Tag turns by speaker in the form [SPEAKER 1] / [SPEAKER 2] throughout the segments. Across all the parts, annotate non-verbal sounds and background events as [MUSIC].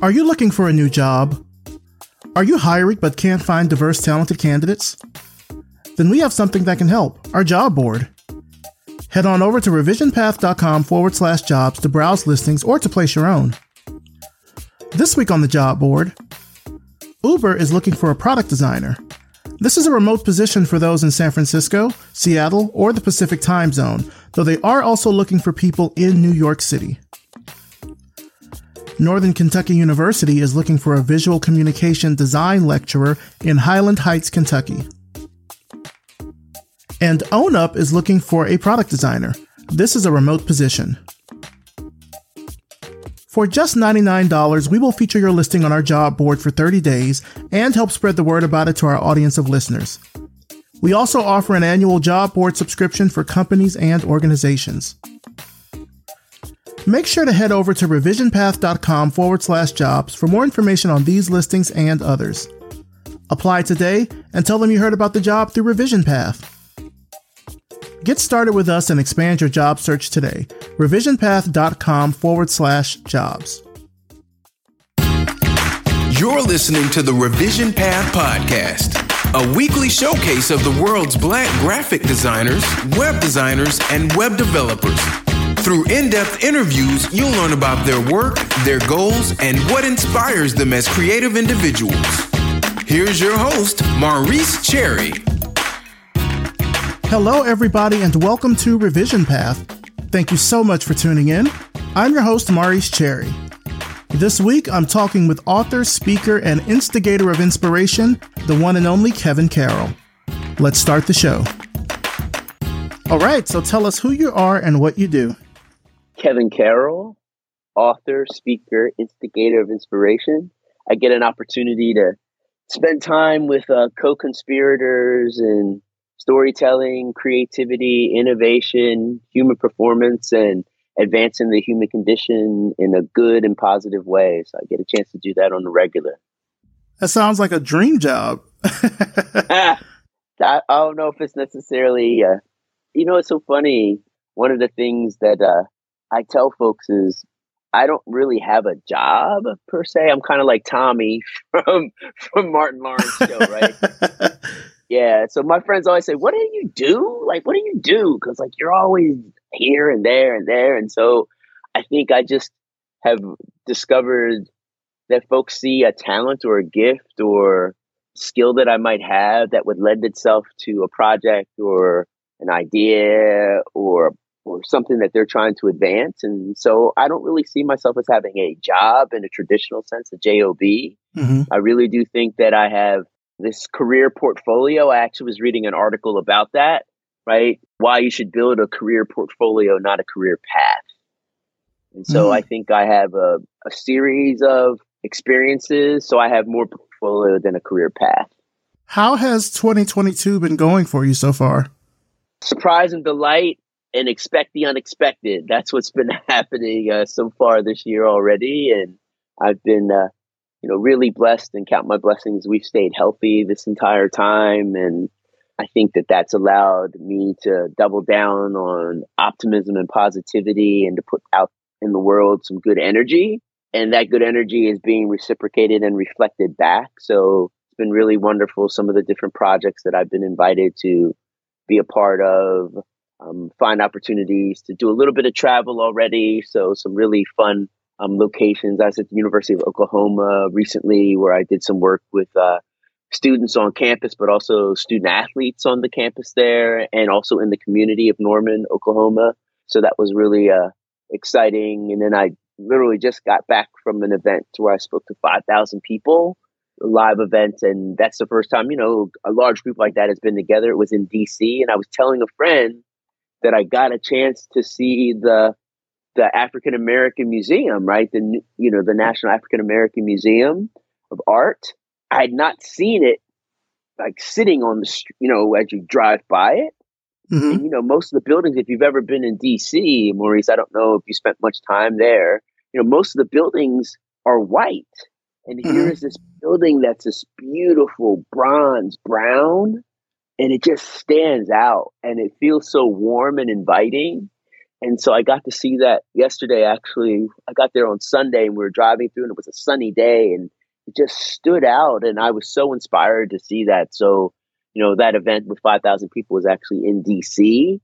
[SPEAKER 1] Are you looking for a new job? Are you hiring but can't find diverse, talented candidates? Then we have something that can help our job board. Head on over to revisionpath.com forward slash jobs to browse listings or to place your own. This week on the job board, Uber is looking for a product designer. This is a remote position for those in San Francisco, Seattle, or the Pacific time zone, though they are also looking for people in New York City. Northern Kentucky University is looking for a visual communication design lecturer in Highland Heights, Kentucky. And OwnUp is looking for a product designer. This is a remote position. For just $99, we will feature your listing on our job board for 30 days and help spread the word about it to our audience of listeners. We also offer an annual job board subscription for companies and organizations. Make sure to head over to revisionpath.com forward slash jobs for more information on these listings and others. Apply today and tell them you heard about the job through Revision Path. Get started with us and expand your job search today. Revisionpath.com forward slash jobs.
[SPEAKER 2] You're listening to the Revision Path Podcast, a weekly showcase of the world's black graphic designers, web designers, and web developers. Through in depth interviews, you'll learn about their work, their goals, and what inspires them as creative individuals. Here's your host, Maurice Cherry.
[SPEAKER 1] Hello, everybody, and welcome to Revision Path. Thank you so much for tuning in. I'm your host, Maurice Cherry. This week, I'm talking with author, speaker, and instigator of inspiration, the one and only Kevin Carroll. Let's start the show. All right, so tell us who you are and what you do.
[SPEAKER 3] Kevin Carroll, author, speaker, instigator of inspiration. I get an opportunity to spend time with uh, co conspirators and storytelling, creativity, innovation, human performance, and advancing the human condition in a good and positive way. So I get a chance to do that on the regular.
[SPEAKER 1] That sounds like a dream job. [LAUGHS] [LAUGHS]
[SPEAKER 3] I, I, don't know if it's necessarily, uh, you know, it's so funny. One of the things that uh, I tell folks is I don't really have a job per se. I'm kind of like Tommy [LAUGHS] from from Martin Lawrence show, right? [LAUGHS] yeah. So my friends always say, "What do you do? Like, what do you do?" Because like you're always here and there and there, and so I think I just have discovered that folks see a talent or a gift or skill that I might have that would lend itself to a project or an idea or or something that they're trying to advance. And so I don't really see myself as having a job in a traditional sense, a job. Mm-hmm. I really do think that I have this career portfolio. I actually was reading an article about that, right? Why you should build a career portfolio, not a career path. And so mm. I think I have a, a series of experiences. So I have more portfolio than a career path.
[SPEAKER 1] How has 2022 been going for you so far?
[SPEAKER 3] Surprise and delight and expect the unexpected. That's what's been [LAUGHS] happening uh, so far this year already, and I've been, uh, you know, really blessed and count my blessings. We've stayed healthy this entire time, and I think that that's allowed me to double down on optimism and positivity, and to put out in the world some good energy. And that good energy is being reciprocated and reflected back. So it's been really wonderful. Some of the different projects that I've been invited to be a part of, um, find opportunities to do a little bit of travel already. So some really fun um, locations. I was at the University of Oklahoma recently, where I did some work with uh, students on campus, but also student athletes on the campus there, and also in the community of Norman, Oklahoma. So that was really uh, exciting. And then I literally just got back from an event where I spoke to 5,000 people, live event. And that's the first time, you know, a large group like that has been together. It was in DC. And I was telling a friend that I got a chance to see the the African American Museum, right? The you know the National African American Museum of Art. I had not seen it like sitting on the you know as you drive by it. Mm-hmm. And, you know most of the buildings. If you've ever been in D.C., Maurice, I don't know if you spent much time there. You know most of the buildings are white, and mm-hmm. here is this building that's this beautiful bronze brown and it just stands out and it feels so warm and inviting And so I got to see that yesterday. Actually, I got there on Sunday and we were driving through, and it was a sunny day, and it just stood out. And I was so inspired to see that. So, you know, that event with 5,000 people was actually in DC.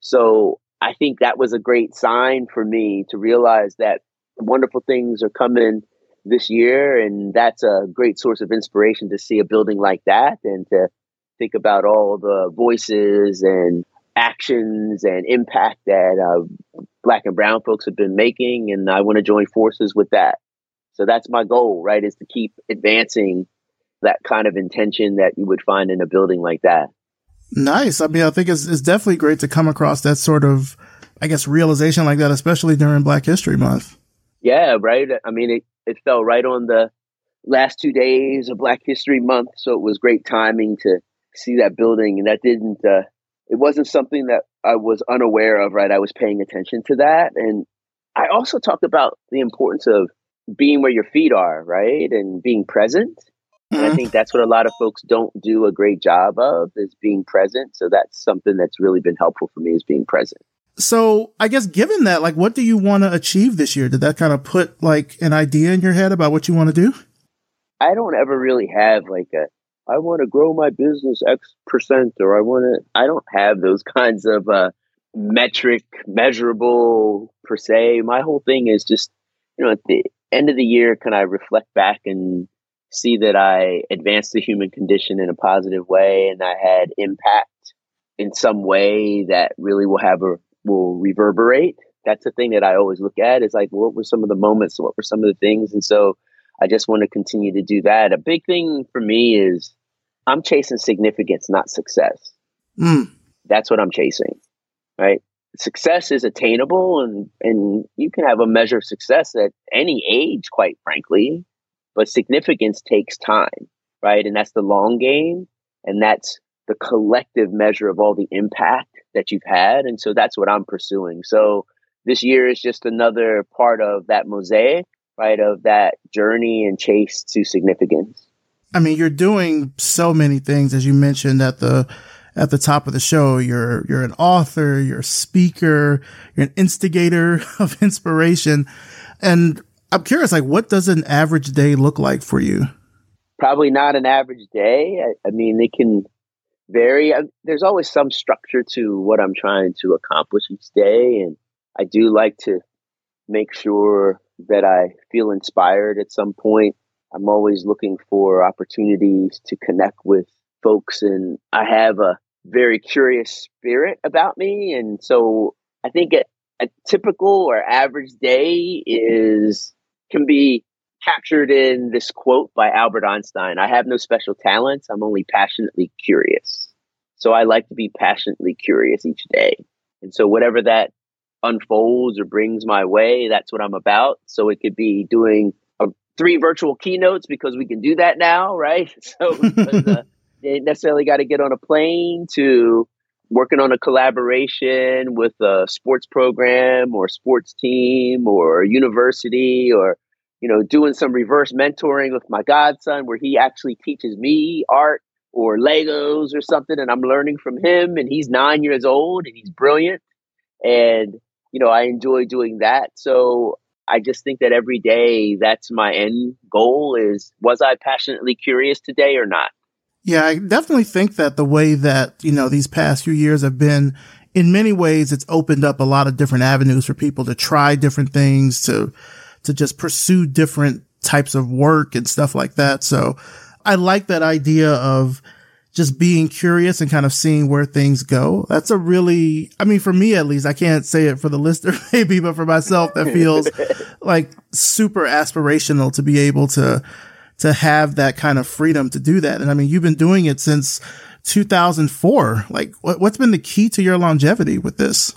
[SPEAKER 3] So I think that was a great sign for me to realize that wonderful things are coming this year. And that's a great source of inspiration to see a building like that and to think about all the voices and actions and impact that uh, black and brown folks have been making. And I want to join forces with that. So that's my goal, right? Is to keep advancing that kind of intention that you would find in a building like that.
[SPEAKER 1] Nice. I mean, I think it's, it's definitely great to come across that sort of, I guess, realization like that, especially during Black History Month.
[SPEAKER 3] Yeah, right. I mean, it, it fell right on the last two days of Black History Month. So it was great timing to see that building. And that didn't, uh, it wasn't something that I was unaware of, right? I was paying attention to that. And I also talked about the importance of being where your feet are, right? And being present. Mm-hmm. And I mm-hmm. think that's what a lot of folks don't do a great job of is being present. So that's something that's really been helpful for me is being present.
[SPEAKER 1] So I guess given that, like, what do you want to achieve this year? Did that kind of put like an idea in your head about what you want to do?
[SPEAKER 3] I don't ever really have like a, I want to grow my business X percent or I want to, I don't have those [LAUGHS] kinds of uh, metric measurable per se. My whole thing is just, you know, at the end of the year, can I reflect back and see that I advanced the human condition in a positive way and I had impact in some way that really will have a will reverberate. That's the thing that I always look at is like what were some of the moments, what were some of the things, and so I just want to continue to do that. A big thing for me is I'm chasing significance, not success. Mm. That's what I'm chasing, right? Success is attainable, and and you can have a measure of success at any age, quite frankly. But significance takes time, right? And that's the long game, and that's the collective measure of all the impact that you've had. And so that's what I'm pursuing. So this year is just another part of that mosaic, right? Of that journey and chase to significance.
[SPEAKER 1] I mean, you're doing so many things, as you mentioned at the at the top of the show. You're you're an author, you're a speaker, you're an instigator [LAUGHS] of inspiration. And I'm curious, like, what does an average day look like for you?
[SPEAKER 3] Probably not an average day. I, I mean, it can vary. I, there's always some structure to what I'm trying to accomplish each day. And I do like to make sure that I feel inspired at some point. I'm always looking for opportunities to connect with folks. And I have a very curious spirit about me. And so I think a, a typical or average day is can be captured in this quote by Albert Einstein I have no special talents, I'm only passionately curious. So I like to be passionately curious each day. And so whatever that unfolds or brings my way, that's what I'm about. So it could be doing three virtual keynotes because we can do that now, right? [LAUGHS] So [LAUGHS] uh, they necessarily got to get on a plane to working on a collaboration with a sports program or sports team or university or you know, doing some reverse mentoring with my godson where he actually teaches me art or Legos or something, and I'm learning from him. And he's nine years old and he's brilliant. And, you know, I enjoy doing that. So I just think that every day that's my end goal is was I passionately curious today or not?
[SPEAKER 1] Yeah, I definitely think that the way that, you know, these past few years have been in many ways, it's opened up a lot of different avenues for people to try different things, to to just pursue different types of work and stuff like that. So I like that idea of just being curious and kind of seeing where things go. That's a really, I mean, for me at least, I can't say it for the [LAUGHS] listener maybe, but for myself, that feels [LAUGHS] like super aspirational to be able to, to have that kind of freedom to do that. And I mean, you've been doing it since 2004. Like what, what's been the key to your longevity with this?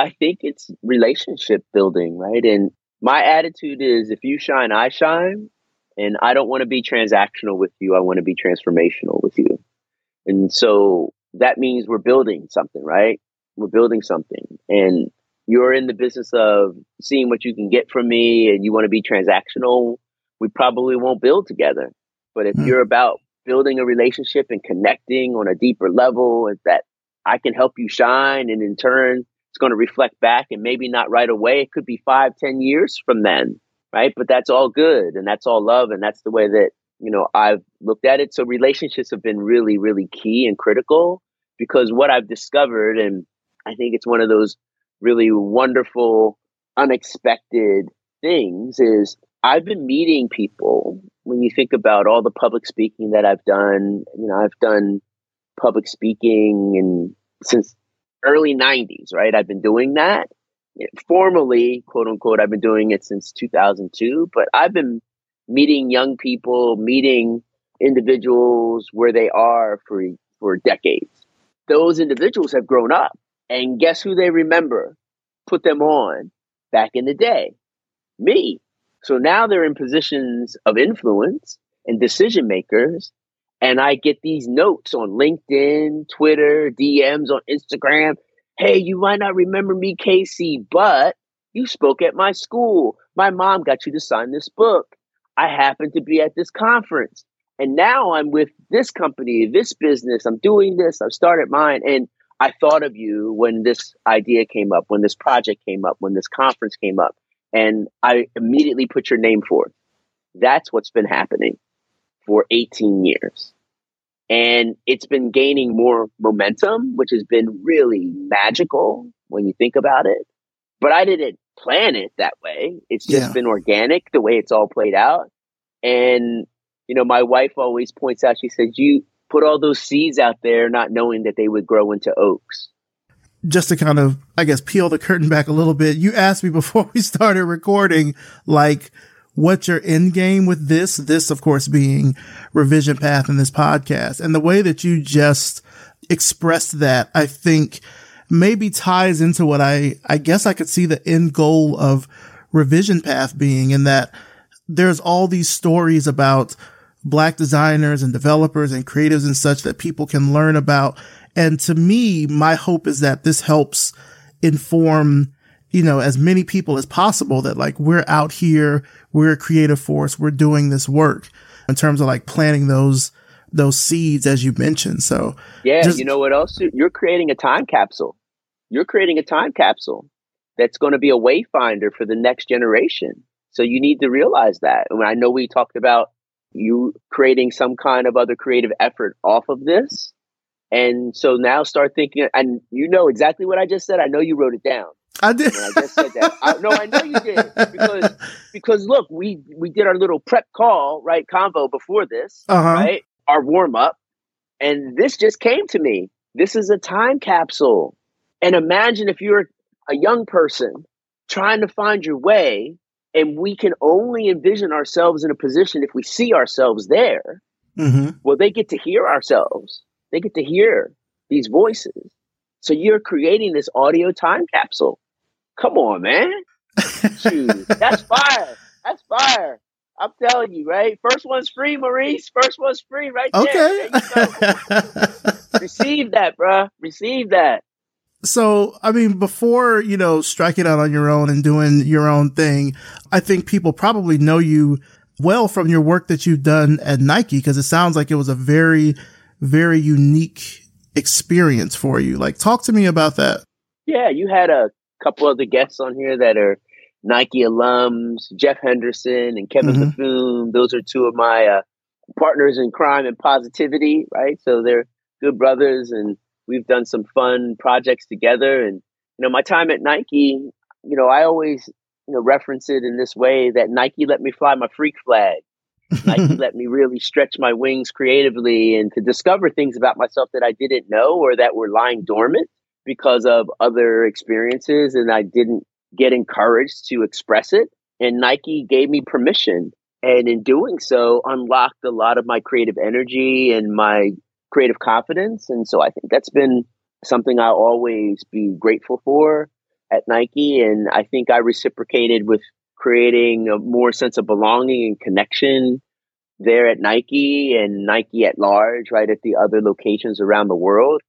[SPEAKER 3] I think it's relationship building, right? And my attitude is if you shine, I shine. And I don't want to be transactional with you. I want to be transformational with you. And so that means we're building something, right? We're building something. And you're in the business of seeing what you can get from me and you want to be transactional, we probably won't build together. But if mm. you're about building a relationship and connecting on a deeper level, that I can help you shine and in turn it's going to reflect back and maybe not right away. It could be five, ten years from then, right? But that's all good and that's all love. And that's the way that, you know, I've looked at it. So relationships have been really, really key and critical because what I've discovered, and I think it's one of those really wonderful, unexpected things, is I've been meeting people. When you think about all the public speaking that I've done, you know, I've done public speaking and since early 90s, right? I've been doing that formally, quote unquote. I've been doing it since 2002, but I've been meeting young people, meeting individuals where they are for for decades. Those individuals have grown up, and guess who they remember? Put them on back in the day, me. So now they're in positions of influence and decision makers, and I get these notes on LinkedIn, Twitter, DMs on Instagram. Hey, you might not remember me, Casey, but you spoke at my school. My mom got you to sign this book. I happened to be at this conference. And now I'm with this company, this business. I'm doing this. I've started mine. And I thought of you when this idea came up, when this project came up, when this conference came up. And I immediately put your name forth. That's what's been happening for 18 years. And it's been gaining more momentum, which has been really magical when you think about it. But I didn't plan it that way. It's just yeah. been organic the way it's all played out. And, you know, my wife always points out, she says, You put all those seeds out there not knowing that they would grow into oaks
[SPEAKER 1] just to kind of, I guess, peel the curtain back a little bit, you asked me before we started recording, like, what's your end game with this? This, of course, being revision path in this podcast. And the way that you just expressed that, I think maybe ties into what I, I guess I could see the end goal of revision path being in that there's all these stories about black designers and developers and creatives and such that people can learn about. And to me, my hope is that this helps inform you know, as many people as possible that like we're out here, we're a creative force, we're doing this work in terms of like planting those those seeds as you mentioned. So
[SPEAKER 3] yeah, just, you know what else? You're creating a time capsule. You're creating a time capsule that's going to be a wayfinder for the next generation. So you need to realize that. And I know we talked about you creating some kind of other creative effort off of this. And so now start thinking, and you know exactly what I just said. I know you wrote it down.
[SPEAKER 1] I did.
[SPEAKER 3] I just said that. I, no, I know you did because [LAUGHS] because look, we we did our little prep call right convo before this, uh-huh. right? Our warm up, and this just came to me. This is a time capsule, and imagine if you're a young person trying to find your way, and we can only envision ourselves in a position if we see ourselves there. Mm-hmm. Well, they get to hear ourselves. They get to hear these voices. So you're creating this audio time capsule Come on, man. [LAUGHS] That's fire. That's fire. I'm telling you, right? First one's free, Maurice. First one's free, right there. Okay. There [LAUGHS] Receive that, bruh. Receive that.
[SPEAKER 1] So, I mean, before, you know, striking out on your own and doing your own thing, I think people probably know you well from your work that you've done at Nike because it sounds like it was a very, very unique experience for you. Like, talk to me about that.
[SPEAKER 3] Yeah, you had a couple other guests on here that are Nike alums, Jeff Henderson and Kevin mm-hmm. Those are two of my uh, partners in crime and positivity, right? So they're good brothers, and we've done some fun projects together. And you know, my time at Nike, you know, I always you know reference it in this way that Nike let me fly my freak flag. [LAUGHS] Nike let me really stretch my wings creatively and to discover things about myself that I didn't know or that were lying dormant because of other experiences and I didn't get encouraged to express it. And Nike gave me permission. And in doing so, unlocked a lot of my creative energy and my creative confidence. And so I think that's been something I'll always be grateful for at Nike. And I think I reciprocated with creating a more sense of belonging and connection there at Nike and Nike at large, right at the other locations around the world.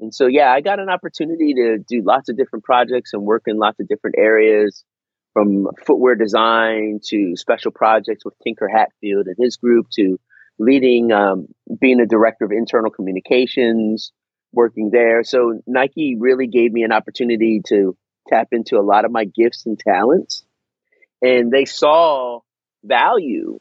[SPEAKER 3] And so, yeah, I got an opportunity to do lots of different projects and work in lots of different areas from footwear design to special projects with Tinker Hatfield and his group to leading, um, being a director of internal communications, working there. So Nike really gave me an opportunity to tap into a lot of my gifts and talents. And they saw value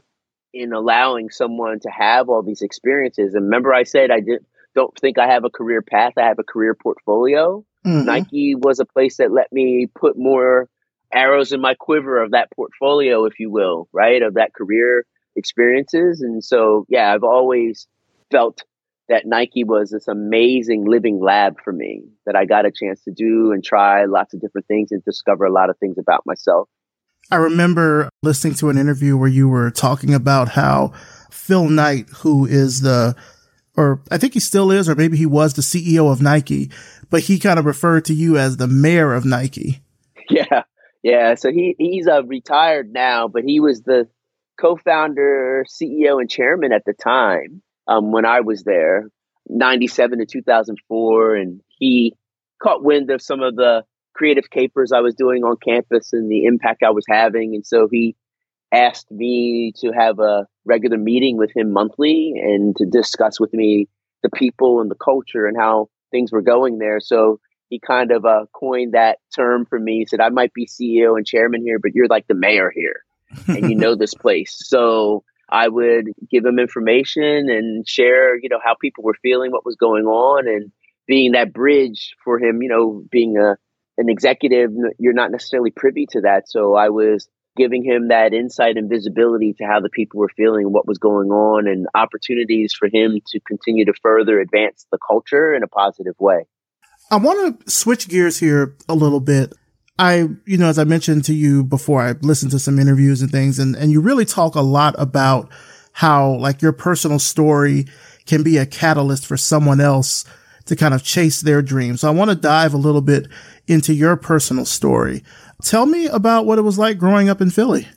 [SPEAKER 3] in allowing someone to have all these experiences. And remember, I said I did, don't think I have a career path, I have a career portfolio. Mm-hmm. Nike was a place that let me put more arrows in my quiver of that portfolio, if you will, right? Of that career experiences. And so, yeah, I've always felt that Nike was this amazing living lab for me that I got a chance to do and try lots of different things and discover a lot of things about myself.
[SPEAKER 1] I remember listening to an interview where you were talking about how Phil Knight, who is the, or I think he still is, or maybe he was the CEO of Nike, but he kind of referred to you as the mayor of Nike. [LAUGHS]
[SPEAKER 3] Yeah. Yeah. So he, he's uh, retired now, but he was the co-founder, CEO, and chairman at the time um, when I was there, 97 to 2004. And he caught wind of some of the creative capers I was doing on campus and the impact I was having. And so he asked me to have a regular meeting with him monthly and to discuss with me the people and the culture and how things were going there. So he kind of uh, coined that term for me. He said, I might be CEO and chairman here, but you're like the mayor here and you know this place. So I would give him information and share, you know, how people were feeling, what was going on, and being that bridge for him, you know, being a an executive, you're not necessarily privy to that. So I was giving him that insight and visibility to how the people were feeling, what was going on, and opportunities for him to continue to further advance the culture in a positive way.
[SPEAKER 1] I want to switch gears here a little bit. I, you know, as I mentioned to you before, I listened to some interviews and things, and, and you really talk a lot about how like your personal story can be a catalyst for someone else to kind of chase their dreams. So I want to dive a little bit into your personal story. Tell me about what it was like growing up in Philly.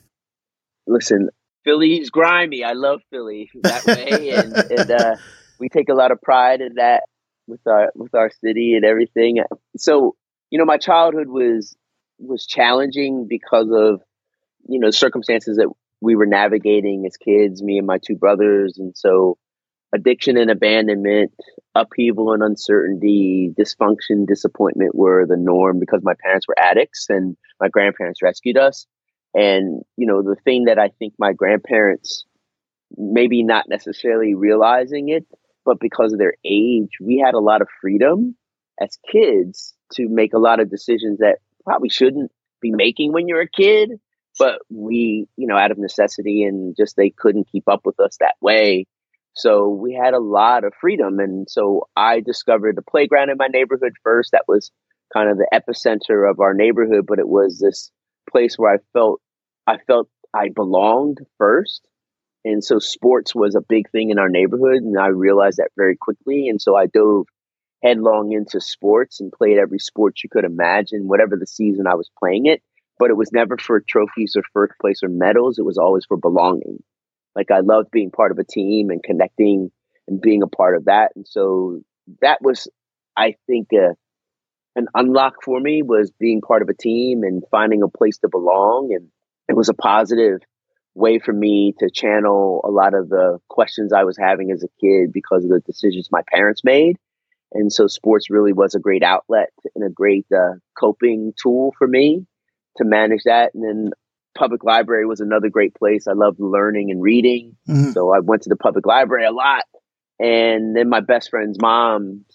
[SPEAKER 3] Listen, Philly's grimy. I love Philly that way, and, [LAUGHS] and uh, we take a lot of pride in that with our with our city and everything. So, you know, my childhood was was challenging because of you know circumstances that we were navigating as kids, me and my two brothers, and so addiction and abandonment, upheaval and uncertainty, dysfunction, disappointment were the norm because my parents were addicts and my grandparents rescued us. And you know the thing that I think my grandparents maybe not necessarily realizing it, but because of their age, we had a lot of freedom as kids to make a lot of decisions that probably shouldn't be making when you're a kid, but we, you know, out of necessity and just they couldn't keep up with us that way. So we had a lot of freedom. And so I discovered the playground in my neighborhood first. That was kind of the epicenter of our neighborhood, but it was this place where I felt I felt I belonged first. And so sports was a big thing in our neighborhood. And I realized that very quickly. And so I dove headlong into sports and played every sport you could imagine, whatever the season I was playing it. But it was never for trophies or first place or medals. It was always for belonging. Like I loved being part of a team and connecting and being a part of that. And so that was, I think, uh, an unlock for me was being part of a team and finding a place to belong. And it was a positive way for me to channel a lot of the questions I was having as a kid because of the decisions my parents made and so sports really was a great outlet and a great uh, coping tool for me to manage that. And then public library was another great place. I loved learning and reading. Mm-hmm. So I went to the public library a lot. And then my best friend's mom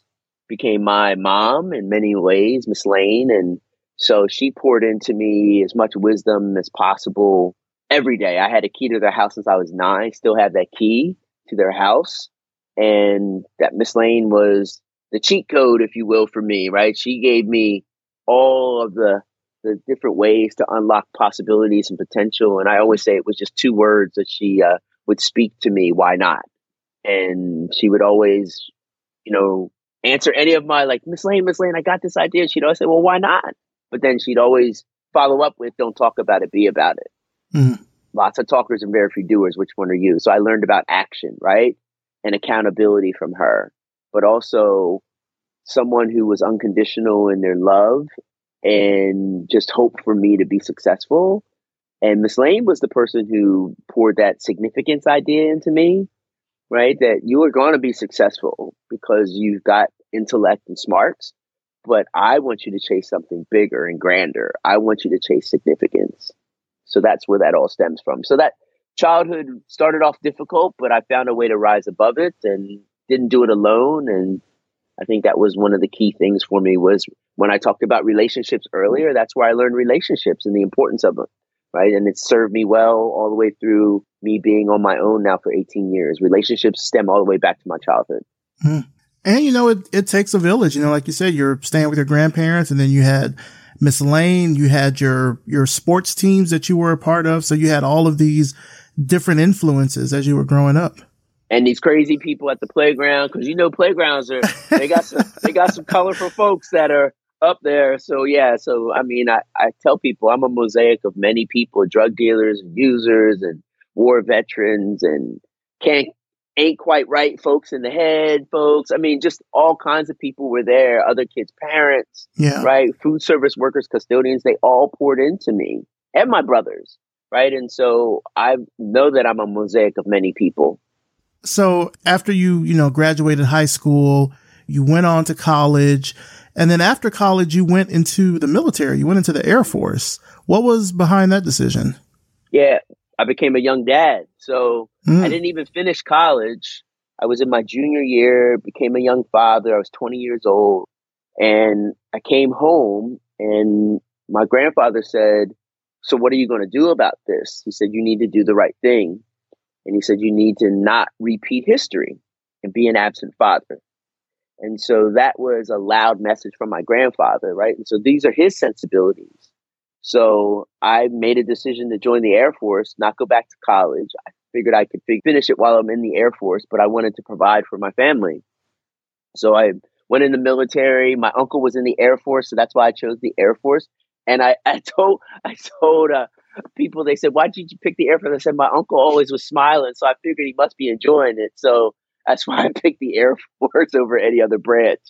[SPEAKER 3] became my mom in many ways, Miss Lane. And so she poured into me as much wisdom as possible every day. I had a key to their house since I was nine, still have that key to their house. And that Miss Lane was the cheat code, if you will, for me, right? She gave me all of the the different ways to unlock possibilities and potential. And I always say it was just two words that she uh, would speak to me. Why not? And she would always, you know, answer any of my like, Miss Lane, Miss Lane, I got this idea. She'd always say, well, why not? But then she'd always follow up with, don't talk about it, be about it. Mm-hmm. Lots of talkers and very few doers. Which one are you? So I learned about action, right? And accountability from her but also someone who was unconditional in their love and just hope for me to be successful. And Miss Lane was the person who poured that significance idea into me, right? That you are going to be successful because you've got intellect and smarts, but I want you to chase something bigger and grander. I want you to chase significance. So that's where that all stems from. So that childhood started off difficult, but I found a way to rise above it and didn't do it alone. And I think that was one of the key things for me was when I talked about relationships earlier, that's where I learned relationships and the importance of them. Right. And it served me well all the way through me being on my own now for 18 years. Relationships stem all the way back to my childhood.
[SPEAKER 1] Mm. And you know, it, it takes a village. You know, like you said, you're staying with your grandparents and then you had Miss Lane, you had your, your sports teams that you were a part of. So you had all of these different influences as you were growing up.
[SPEAKER 3] And these crazy people at the playground, because you know playgrounds are they got some [LAUGHS] they got some colorful folks that are up there. So yeah, so I mean I, I tell people I'm a mosaic of many people, drug dealers and users and war veterans and can't ain't quite right folks in the head folks. I mean just all kinds of people were there other kids parents
[SPEAKER 1] yeah.
[SPEAKER 3] right? Food service workers custodians they all poured into me and my brothers right? And so i know that i'm a mosaic of many people
[SPEAKER 1] so after you you know graduated high school you went on to college and then after college you went into the military you went into the air force what was behind that decision
[SPEAKER 3] yeah I became a young dad. So mm. I didn't even finish college. I was in my junior year, became a young father. I was 20 years old. And I came home and my grandfather said, So what are you going to do about this? He said, You need to do the right thing. And he said, You need to not repeat history and be an absent father. And so that was a loud message from my grandfather, right? And so these are his sensibilities. So I made a decision to join the Air Force, not go back to college. I figured I could finish it while I'm in the Air Force, but I wanted to provide for my family. So I went in the military. My uncle was in the Air Force, so that's why I chose the Air Force. And I, [LAUGHS] I told I told uh, people they said, "Why did you pick the Air Force?" I said, "My uncle always was smiling, so I figured he must be enjoying it." So that's [LAUGHS] why I picked the Air Force over any other branch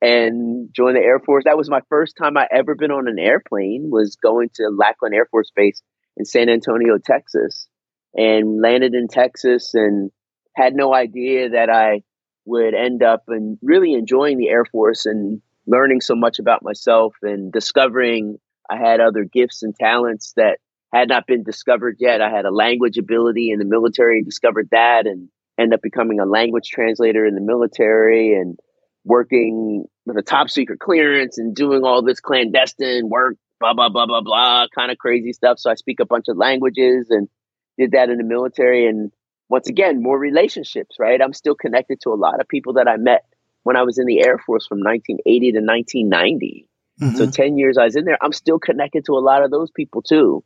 [SPEAKER 3] and joined the Air Force. That was my first time I ever been on an airplane. Was going to Lackland Air Force Base in San Antonio, Texas, and landed in Texas and had no idea that I would end up and really enjoying the Air Force and learning so much about myself and discovering I had other gifts and talents that had not been discovered yet. I had a language ability in the military, discovered that, and ended up becoming a language translator in the military and working with a top secret clearance and doing all this clandestine work, blah, blah, blah, blah, blah, kind of crazy stuff. So I speak a bunch of languages and did that in the military. And once again, more relationships, right? I'm still connected to a lot of people that I met when I was in the Air Force from 1980 to 1990. Mm-hmm. So 10 years I was in there, I'm still connected to a lot of those people too.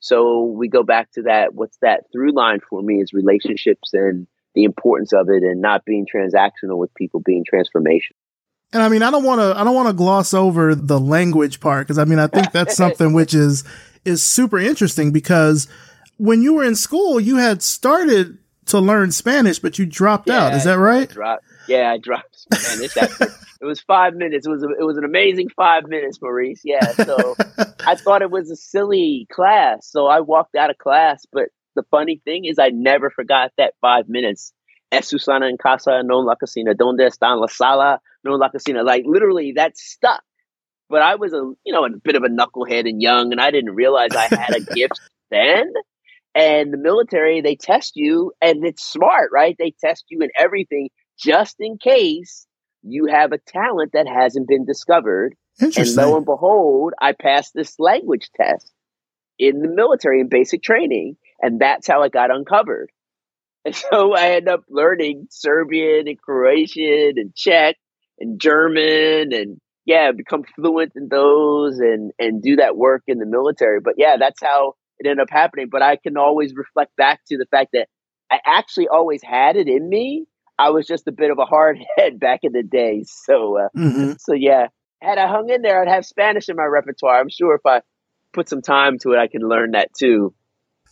[SPEAKER 3] So we go back to that. What's that through line for me is relationships and the importance of it and not being transactional with people being transformation.
[SPEAKER 1] And I mean, I don't want to, I don't want to gloss over the language part because I mean, I think that's [LAUGHS] something which is, is super interesting because when you were in school, you had started to learn Spanish, but you dropped yeah, out. Is that right?
[SPEAKER 3] I dropped, yeah, I dropped Spanish. After, it was five minutes. It was a, it was an amazing five minutes, Maurice. Yeah. So [LAUGHS] I thought it was a silly class, so I walked out of class. But the funny thing is, I never forgot that five minutes. Es Susana en casa, no la cocina. Donde está en la sala? No la cocina. Like literally, that stuck. But I was a you know a bit of a knucklehead and young, and I didn't realize I had a gift [LAUGHS] then. And the military, they test you, and it's smart, right? They test you in everything just in case you have a talent that hasn't been discovered. And lo and behold, I passed this language test in the military in basic training. And that's how it got uncovered. [LAUGHS] And so I ended up learning Serbian and Croatian and Czech and German and yeah, become fluent in those and and do that work in the military. But yeah, that's how it ended up happening. But I can always reflect back to the fact that I actually always had it in me. I was just a bit of a hard [LAUGHS] head back in the day. So uh, mm-hmm. so yeah, had I hung in there, I'd have Spanish in my repertoire. I'm sure if I put some time to it, I can learn that too.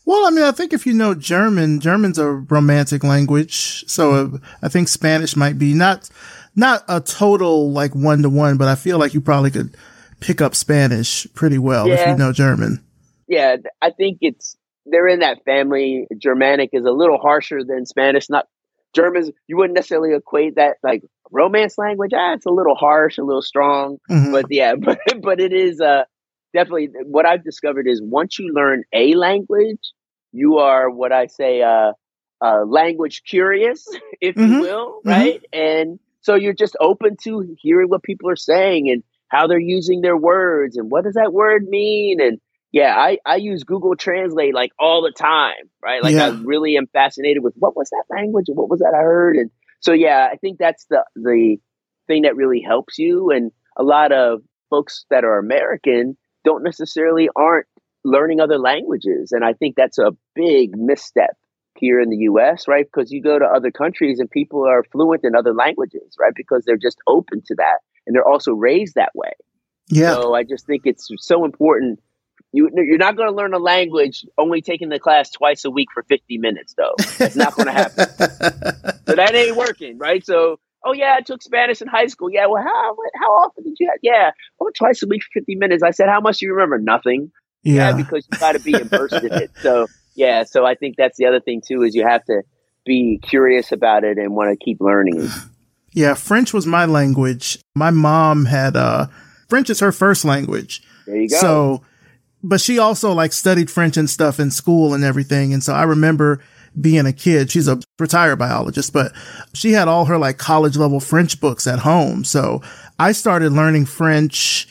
[SPEAKER 1] Well, I mean, I think if you know German, German's a romantic language. So uh, I think Spanish might be not, not a total like one to one, but I feel like you probably could pick up Spanish pretty well yeah. if you know German.
[SPEAKER 3] Yeah. I think it's, they're in that family. Germanic is a little harsher than Spanish. Not Germans, you wouldn't necessarily equate that like romance language. Ah, it's a little harsh, a little strong, mm-hmm. but yeah, [LAUGHS] but but it is uh, definitely what I've discovered is once you learn a language, you are what I say uh, uh language curious, [LAUGHS] if mm-hmm. you will, mm-hmm. right? Mm-hmm. And so you're just open to hearing what people are saying and how they're using their words and what does that word mean and yeah, I, I use Google Translate like all the time, right? Like yeah. I really am fascinated with what was that language and what was that I heard. And so yeah, I think that's the the thing that really helps you. And a lot of folks that are American don't necessarily aren't learning other languages. And I think that's a big misstep here in the US, right? Because you go to other countries and people are fluent in other languages, right? Because they're just open to that and they're also raised that way. Yeah. So I just think it's so important you, you're not going to learn a language only taking the class twice a week for 50 minutes, though. It's not going to happen. [LAUGHS] so that ain't working, right? So, oh yeah, I took Spanish in high school. Yeah, well, how how often did you have? Yeah, oh, twice a week for 50 minutes. I said, how much do you remember? Nothing. Yeah, yeah because you got to be immersed in it. So yeah, so I think that's the other thing too is you have to be curious about it and want to keep learning. [SIGHS]
[SPEAKER 1] Yeah, French was my language. My mom had uh French is her first language.
[SPEAKER 3] There you go.
[SPEAKER 1] So but she also like studied French and stuff in school and everything. And so I remember being a kid. She's a retired biologist, but she had all her like college level French books at home. So I started learning French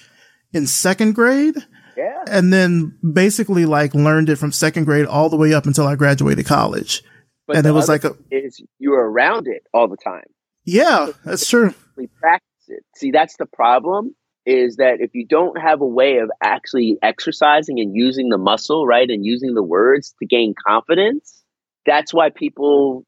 [SPEAKER 1] in second grade.
[SPEAKER 3] Yeah.
[SPEAKER 1] And then basically like learned it from second grade all the way up until I graduated college. But and it was like a
[SPEAKER 3] is you were around it all the time.
[SPEAKER 1] Yeah, that's true.
[SPEAKER 3] We practice it. See, that's the problem is that if you don't have a way of actually exercising and using the muscle, right, and using the words to gain confidence, that's why people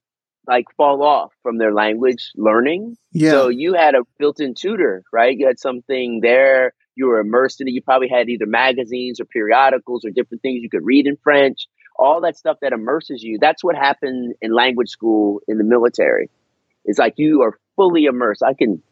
[SPEAKER 3] like fall off from their language learning. Yeah. So you had a built-in tutor, right? You had something there. You were immersed in it. You probably had either magazines or periodicals or different things you could read in French. All that stuff that immerses you. That's what happened in language school in the military. It's like you are fully immersed. I can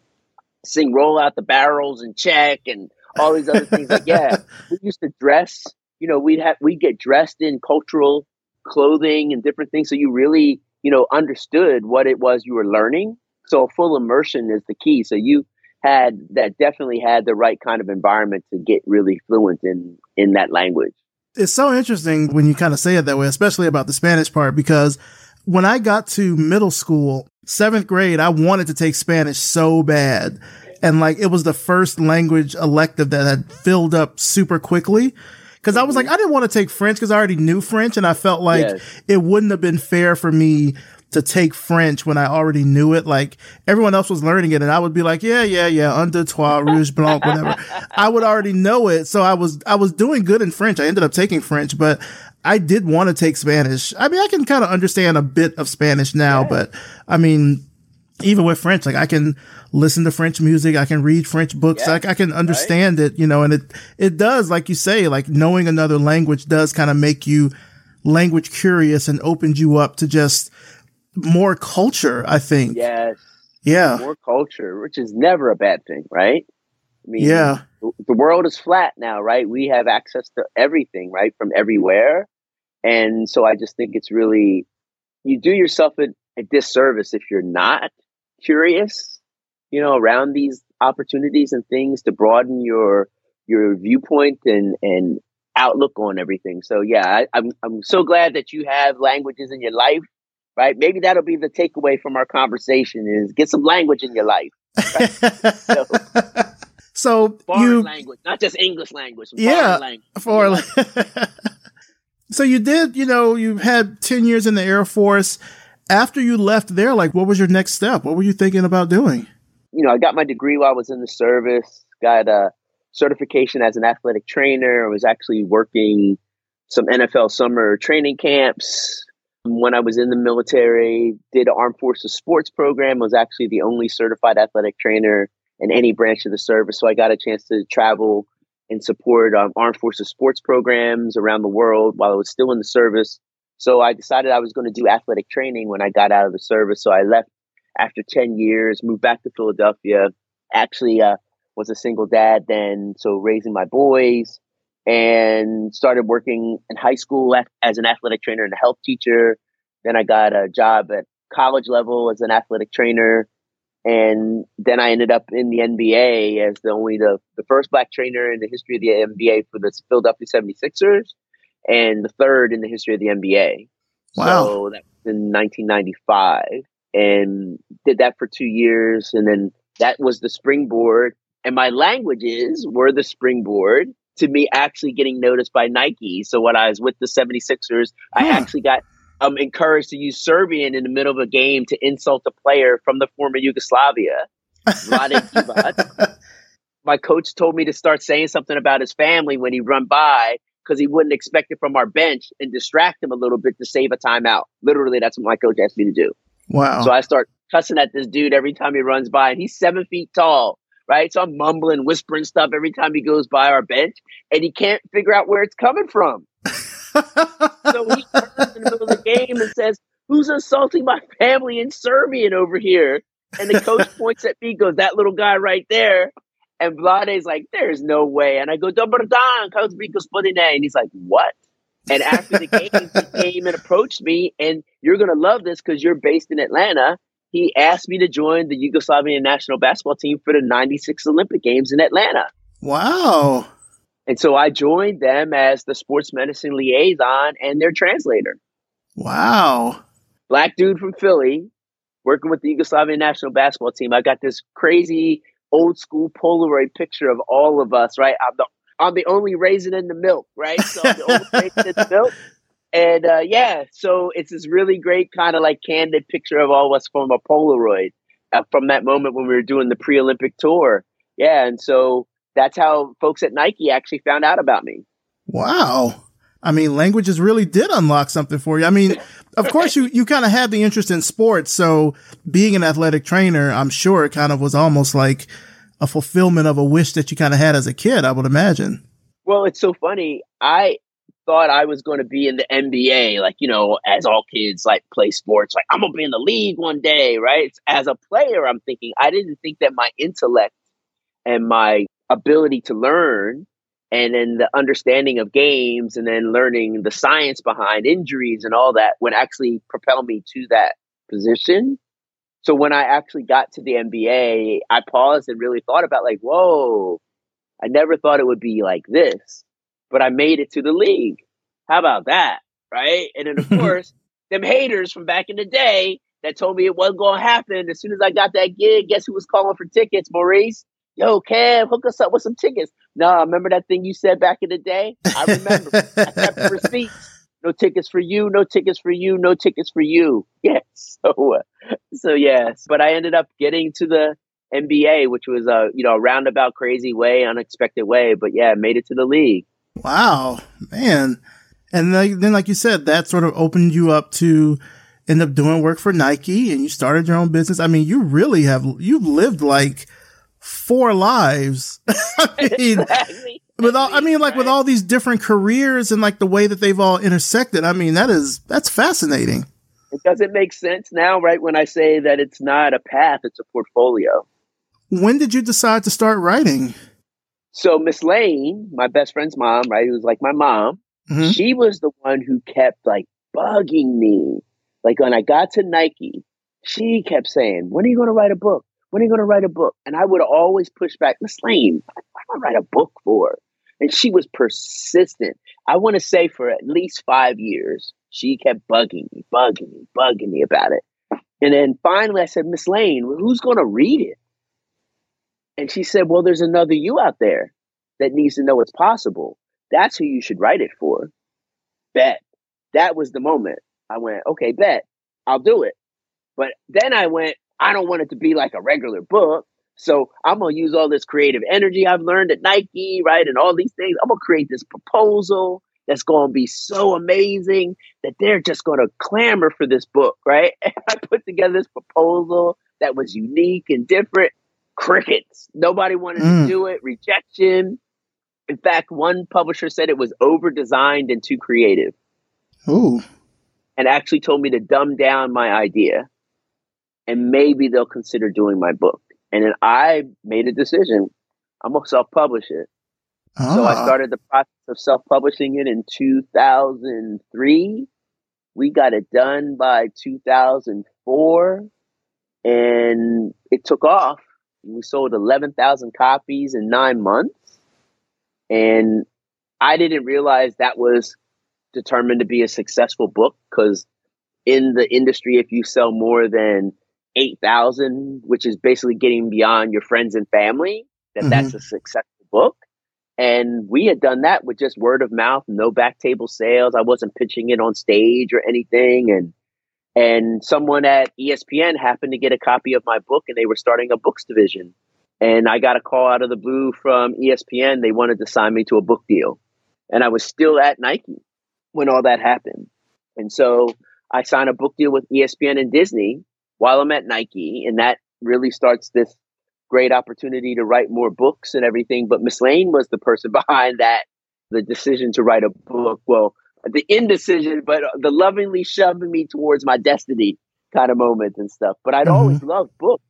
[SPEAKER 3] sing roll out the barrels and Czech and all these other things. Like, yeah, [LAUGHS] we used to dress, you know, we'd have, we'd get dressed in cultural clothing and different things. So you really, you know, understood what it was you were learning. So full immersion is the key. So you had that definitely had the right kind of environment to get really fluent in, in that language.
[SPEAKER 1] It's so interesting when you kind of say it that way, especially about the Spanish part, because when I got to middle school, seventh grade, I wanted to take Spanish so bad. And like, it was the first language elective that had filled up super quickly. Cause I was like, mm-hmm. I didn't want to take French because I already knew French. And I felt like yes. it wouldn't have been fair for me to take French when I already knew it. Like everyone else was learning it and I would be like, yeah, yeah, yeah, un deux trois, rouge blanc, whatever. [LAUGHS] I would already know it. So I was, I was doing good in French. I ended up taking French, but I did want to take Spanish. I mean, I can kind of understand a bit of Spanish now, yeah. but I mean, even with French, like I can listen to French music, I can read French books, yeah. I can understand right? it, you know, and it, it does, like you say, like knowing another language does kind of make you language curious and opens you up to just more culture, I think.
[SPEAKER 3] Yes.
[SPEAKER 1] Yeah.
[SPEAKER 3] More culture, which is never a bad thing, right?
[SPEAKER 1] I mean, yeah.
[SPEAKER 3] The world is flat now, right? We have access to everything, right? From everywhere. And so I just think it's really, you do yourself a, a disservice if you're not curious, you know, around these opportunities and things to broaden your your viewpoint and and outlook on everything. So yeah, I, I'm I'm so glad that you have languages in your life, right? Maybe that'll be the takeaway from our conversation is get some language in your life. Right? [LAUGHS]
[SPEAKER 1] so, so
[SPEAKER 3] you language, not just English language.
[SPEAKER 1] Yeah,
[SPEAKER 3] language.
[SPEAKER 1] for [LAUGHS] so you did, you know, you had 10 years in the Air Force. After you left there, like, what was your next step? What were you thinking about doing?
[SPEAKER 3] You know, I got my degree while I was in the service, got a certification as an athletic trainer. I was actually working some NFL summer training camps when I was in the military, did armed forces sports program, was actually the only certified athletic trainer in any branch of the service. So I got a chance to travel and support um, armed forces sports programs around the world while I was still in the service. So I decided I was going to do athletic training when I got out of the service. So I left after 10 years, moved back to Philadelphia, actually uh, was a single dad then. So raising my boys and started working in high school as an athletic trainer and a health teacher. Then I got a job at college level as an athletic trainer And then I ended up in the NBA as the only the, the first black trainer in the history of the NBA for the Philadelphia 76ers and the third in the history of the NBA.
[SPEAKER 1] Wow.
[SPEAKER 3] So that was in 1995 and did that for two years. And then that was the springboard. And my languages were the springboard to me actually getting noticed by Nike. So when I was with the 76ers, I actually got um, encouraged to use Serbian in the middle of a game to insult a player from the former Yugoslavia. [LAUGHS] My coach told me to start saying something about his family when he run by because he wouldn't expect it from our bench and distract him a little bit to save a timeout. Literally, that's what my coach asked me to do.
[SPEAKER 1] Wow.
[SPEAKER 3] So I start cussing at this dude every time he runs by, and he's seven feet tall, right? So I'm mumbling, whispering stuff every time he goes by our bench, and he can't figure out where it's coming from. [LAUGHS] so he in the middle of the game and says, Who's assaulting my family in Serbian over here? And the coach [LAUGHS] points at me, goes, That little guy right there. And Vlade's like, There's no way. And I go, Dobar dan, Coach gospodine. And he's like, What? And after the game, he [LAUGHS] came and approached me, and you're going to love this because you're based in Atlanta. He asked me to join the Yugoslavian national basketball team for the 96 Olympic Games in Atlanta.
[SPEAKER 1] Wow.
[SPEAKER 3] And so I joined them as the sports medicine liaison and their translator.
[SPEAKER 1] Wow.
[SPEAKER 3] Black dude from Philly, working with the Yugoslavian national basketball team. I got this crazy old school Polaroid picture of all of us, right? I'm the I'm the only raisin in the milk, right? So I'm the only [LAUGHS] raisin in the milk. And uh, yeah, so it's this really great kind of like candid picture of all of us from a Polaroid uh, from that moment when we were doing the pre Olympic tour. Yeah, and so that's how folks at Nike actually found out about me.
[SPEAKER 1] Wow. I mean, languages really did unlock something for you. I mean, of course, you, you kind of had the interest in sports. So being an athletic trainer, I'm sure it kind of was almost like a fulfillment of a wish that you kind of had as a kid, I would imagine.
[SPEAKER 3] Well, it's so funny. I thought I was going to be in the NBA, like, you know, as all kids like play sports, like I'm going to be in the league one day, right? As a player, I'm thinking, I didn't think that my intellect and my ability to learn and then the understanding of games and then learning the science behind injuries and all that would actually propel me to that position. So when I actually got to the NBA, I paused and really thought about like, whoa, I never thought it would be like this, but I made it to the league. How about that? Right. And then of [LAUGHS] course, them haters from back in the day that told me it wasn't going to happen. As soon as I got that gig, guess who was calling for tickets? Maurice yo, Kev, hook us up with some tickets. No, remember that thing you said back in the day? I remember. I kept the [LAUGHS] receipts. No tickets for you, no tickets for you, no tickets for you. [LAUGHS] Yes. So, uh, so yes. But I ended up getting to the NBA, which was a you know a roundabout, crazy way, unexpected way. But yeah, made it to the league.
[SPEAKER 1] Wow, man. And then, like you said, that sort of opened you up to end up doing work for Nike, and you started your own business. I mean, you really have you've lived like four lives. [LAUGHS] I mean, exactly. with all, I mean, like with all these different careers and like the way that they've all intersected. I mean, that is, that's fascinating.
[SPEAKER 3] It doesn't make sense now, right? When I say that it's not a path, it's a portfolio.
[SPEAKER 1] When did you decide to start writing?
[SPEAKER 3] So Miss Lane, my best friend's mom, right, who was like my mom, mm-hmm. she was the one who kept like bugging me. Like when I got to Nike, she kept saying, "When are you going to write a book? When are you going to write a book? And I would always push back, Miss Lane, what am I write a book for? And she was persistent. I want to say for at least five years, she kept bugging me, bugging me, bugging me about it. And then finally I said, Miss Lane, who's going to read it? And she said, Well, there's another you out there that needs to know it's possible. That's who you should write it for. Bet. That was the moment. I went, Okay, bet. I'll do it. But then I went, I don't want it to be like a regular book. So I'm gonna use all this creative energy I've learned at Nike, right? And all these things. I'm gonna create this proposal that's gonna be so amazing that they're just gonna clamor for this book, right? [LAUGHS] And I put together this proposal that was unique and different. Crickets. Nobody wanted mm. to do it. Rejection. In fact, one publisher said it was over designed and too creative.
[SPEAKER 1] Ooh.
[SPEAKER 3] And actually told me to dumb down my idea and maybe they'll consider doing my book. And then I made a decision. I'm gonna self-publish it. Ah. So I ah. started the process of self-publishing it in 2003. We got it done by 2004. and it took off. We sold 11,000 copies in nine months. And I didn't realize that was determined to be a successful book because in the industry, if you sell more than 8,000, which is basically getting beyond your friends and family, that mm-hmm. that's a successful book. And we had done that with just word of mouth, no back table sales. I wasn't pitching it on stage or anything. And and someone at ESPN happened to get a copy of my book and they were starting a books division. And I got a call out of the blue from ESPN. They wanted to sign me to a book deal. And I was still at Nike when all that happened. And so I signed a book deal with ESPN and Disney while I'm at Nike. And that really starts this great opportunity to write more books and everything. But Miss Lane was the person [LAUGHS] behind that, the decision to write a book. Well, the indecision, but the lovingly shoving me towards my destiny kind of moments and stuff. But I'd mm-hmm. always loved books.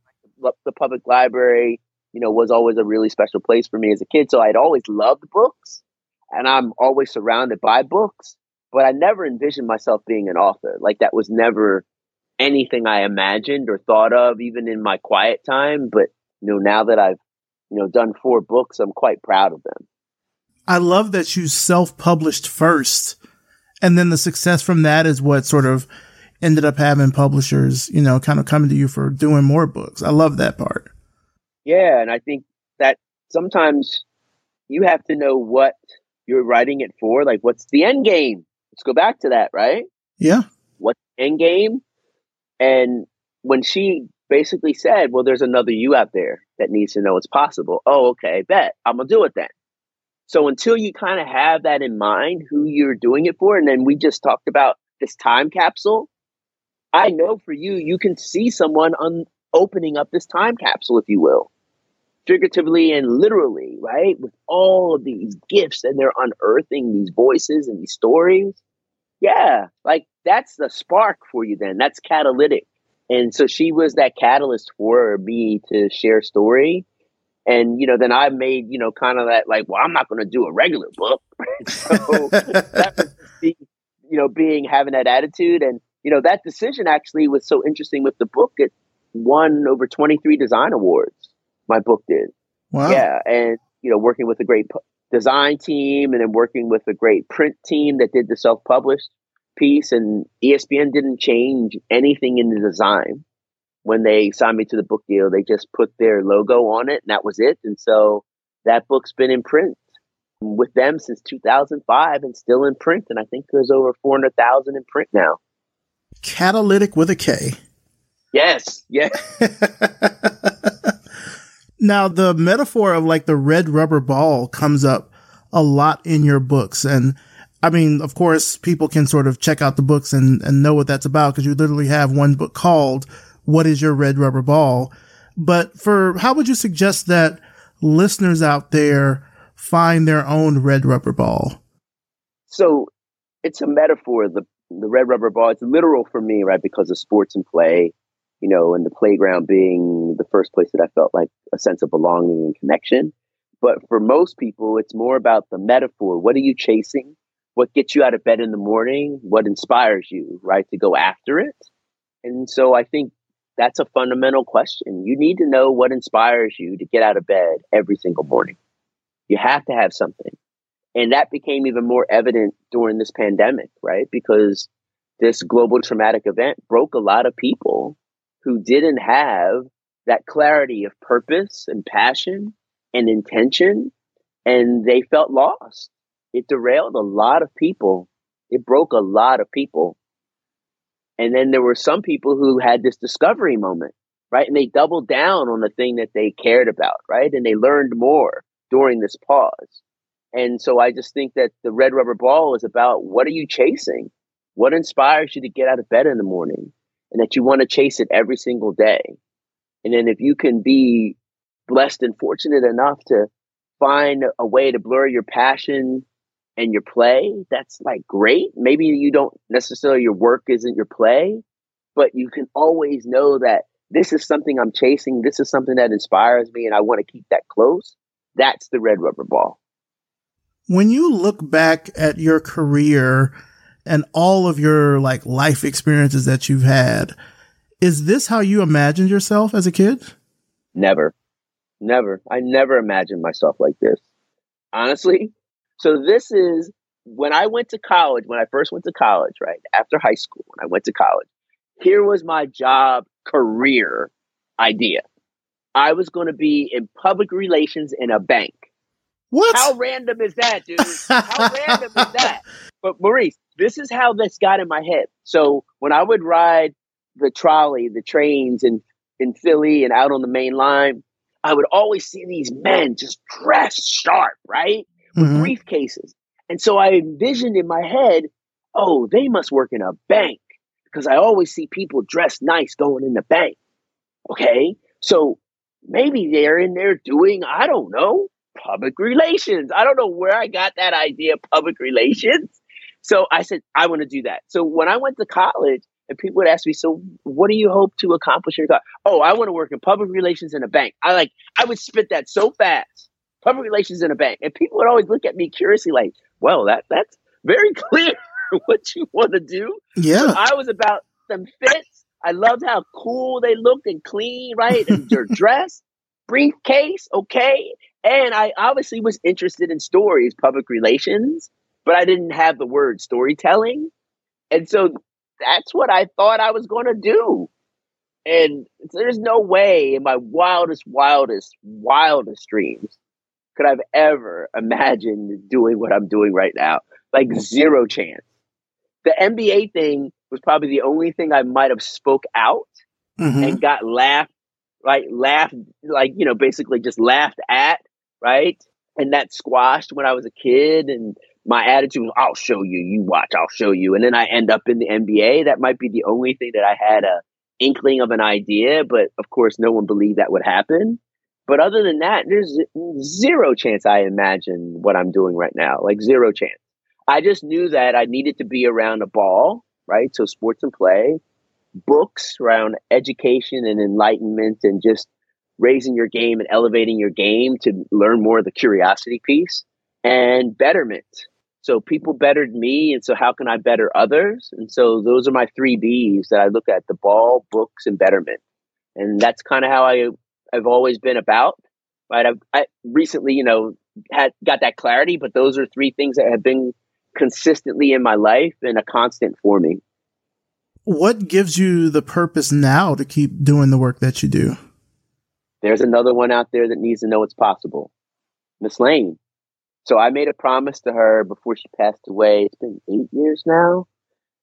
[SPEAKER 3] The public library, you know, was always a really special place for me as a kid. So I'd always loved books and I'm always surrounded by books, but I never envisioned myself being an author. Like that was never anything I imagined or thought of, even in my quiet time. But, you know, now that I've, you know, done four books, I'm quite proud of them.
[SPEAKER 1] I love that you self published first and then the success from that is what sort of ended up having publishers, you know, kind of coming to you for doing more books. I love that part.
[SPEAKER 3] Yeah, and I think that sometimes you have to know what you're writing it for. Like, what's the end game? Let's go back to that, right?
[SPEAKER 1] Yeah.
[SPEAKER 3] What's the end game? And when she basically said, Well, there's another you out there that needs to know it's possible. Oh, okay, bet. I'm gonna do it then. So until you kind of have that in mind, who you're doing it for, and then we just talked about this time capsule. I know for you, you can see someone on opening up this time capsule, if you will, figuratively and literally, right? With all of these gifts and they're unearthing these voices and these stories. Yeah, like that's the spark for you then. That's catalytic. And so she was that catalyst for me to share story. And you know then i made you know kind of that like well i'm not going to do a regular book. [LAUGHS] So that was [LAUGHS] the, you know being having that attitude. And you know that decision actually was so interesting with the book. It won over 23 design awards my book did. Wow. Yeah. And you know working with a great design team and then working with a great print team that did the self-published piece and espn didn't change anything in the design when they signed me to the book deal, they just put their logo on it and that was it. And so that book's been in print with them since 2005 and still in print. And I think there's over 400,000 in print now.
[SPEAKER 1] Catalytic with a K.
[SPEAKER 3] Yes. Yeah. [LAUGHS]
[SPEAKER 1] now, the metaphor of like the red rubber ball comes up a lot in your books. And I mean, of course, people can sort of check out the books and, and know what that's about because you literally have one book called what is your red rubber ball? But for how would you suggest that listeners out there find their own red rubber ball?
[SPEAKER 3] So it's a metaphor. The the red rubber ball. It's literal for me, right? Because of sports and play, you know, and the playground being the first place that I felt like a sense of belonging and connection. But for most people, it's more about the metaphor. What are you chasing? What gets you out of bed in the morning? What inspires you, right, to go after it? And so I think that's a fundamental question. You need to know what inspires you to get out of bed every single morning. You have to have something. And that became even more evident during this pandemic, right? Because this global traumatic event broke a lot of people who didn't have that clarity of purpose and passion and intention, and they felt lost. It derailed a lot of people. It broke a lot of people and then there were some people who had this discovery moment, right? And they doubled down on the thing that they cared about, right? And they learned more during this pause. And so I just think that the red rubber ball is about what are you chasing? What inspires you to get out of bed in the morning? And that you want to chase it every single day. And then if you can be blessed and fortunate enough to find a way to blur your passion and your play, that's like great. Maybe you don't necessarily, your work isn't your play, but you can always know that this is something I'm chasing. This is something that inspires me, and I want to keep that close. That's the red rubber ball.
[SPEAKER 1] When you look back at your career and all of your like life experiences that you've had, Is this how you imagined yourself as a kid?
[SPEAKER 3] Never. Never. I never imagined myself like this. Honestly. So this is when I went to college, when I first went to college, right? After high school, when I went to college, here was my job career idea. I was going to be in public relations in a bank.
[SPEAKER 1] What?
[SPEAKER 3] How random is that, dude? How random is [LAUGHS] that? But Maurice, this is how this got in my head. So when I would ride the trolley, the trains in, in Philly and out on the main line, I would always see these men just dressed sharp, right? With mm-hmm. briefcases. And so I envisioned in my head, oh, they must work in a bank because I always see people dressed nice going in the bank. Okay. So maybe they're in there doing, I don't know, public relations. I don't know where I got that idea, of public relations. So I said, I want to do that. So when I went to college, and people would ask me, "So, what do you hope to accomplish in your college?" Oh, I want to work in public relations in a bank. I like, I would spit that so fast. Public relations in a bank, and people would always look at me curiously, like, "Well, that that's very [LAUGHS] clear what you want to do."
[SPEAKER 1] Yeah,
[SPEAKER 3] I was about them fits. I loved how cool they looked and clean, right? And their [LAUGHS] dress, briefcase, okay. And I obviously was interested in stories, public relations, but I didn't have the word storytelling. And so that's what I thought I was going to do. And there's no way in my wildest, wildest, wildest dreams could I've ever imagined doing what I'm doing right now. Like zero chance. The NBA thing was probably the only thing I might have spoke out mm-hmm. and got laughed, like laughed, like, you know, basically just laughed at right? And that squashed when I was a kid. And my attitude was, I'll show you, you watch, I'll show you. And then I end up in the NBA. That might be the only thing that I had a inkling of an idea, but of course, no one believed that would happen. But other than that, there's zero chance I imagine what I'm doing right now, like zero chance. I just knew that I needed to be around a ball, right? So sports and play, books around education and enlightenment and just raising your game and elevating your game to learn more of the curiosity piece and betterment. So people bettered me, and so how can I better others? And so those are my three B's that I look at: the ball, books, and betterment. And that's kind of how I I've always been about. Right? I've I recently, you know, had got that clarity, but those are three things that have been consistently in my life and a constant for me.
[SPEAKER 1] What gives you the purpose now to keep doing the work that you do?
[SPEAKER 3] There's another one out there that needs to know it's possible. Miss Lane. So I made a promise to her before she passed away. It's been eight years now.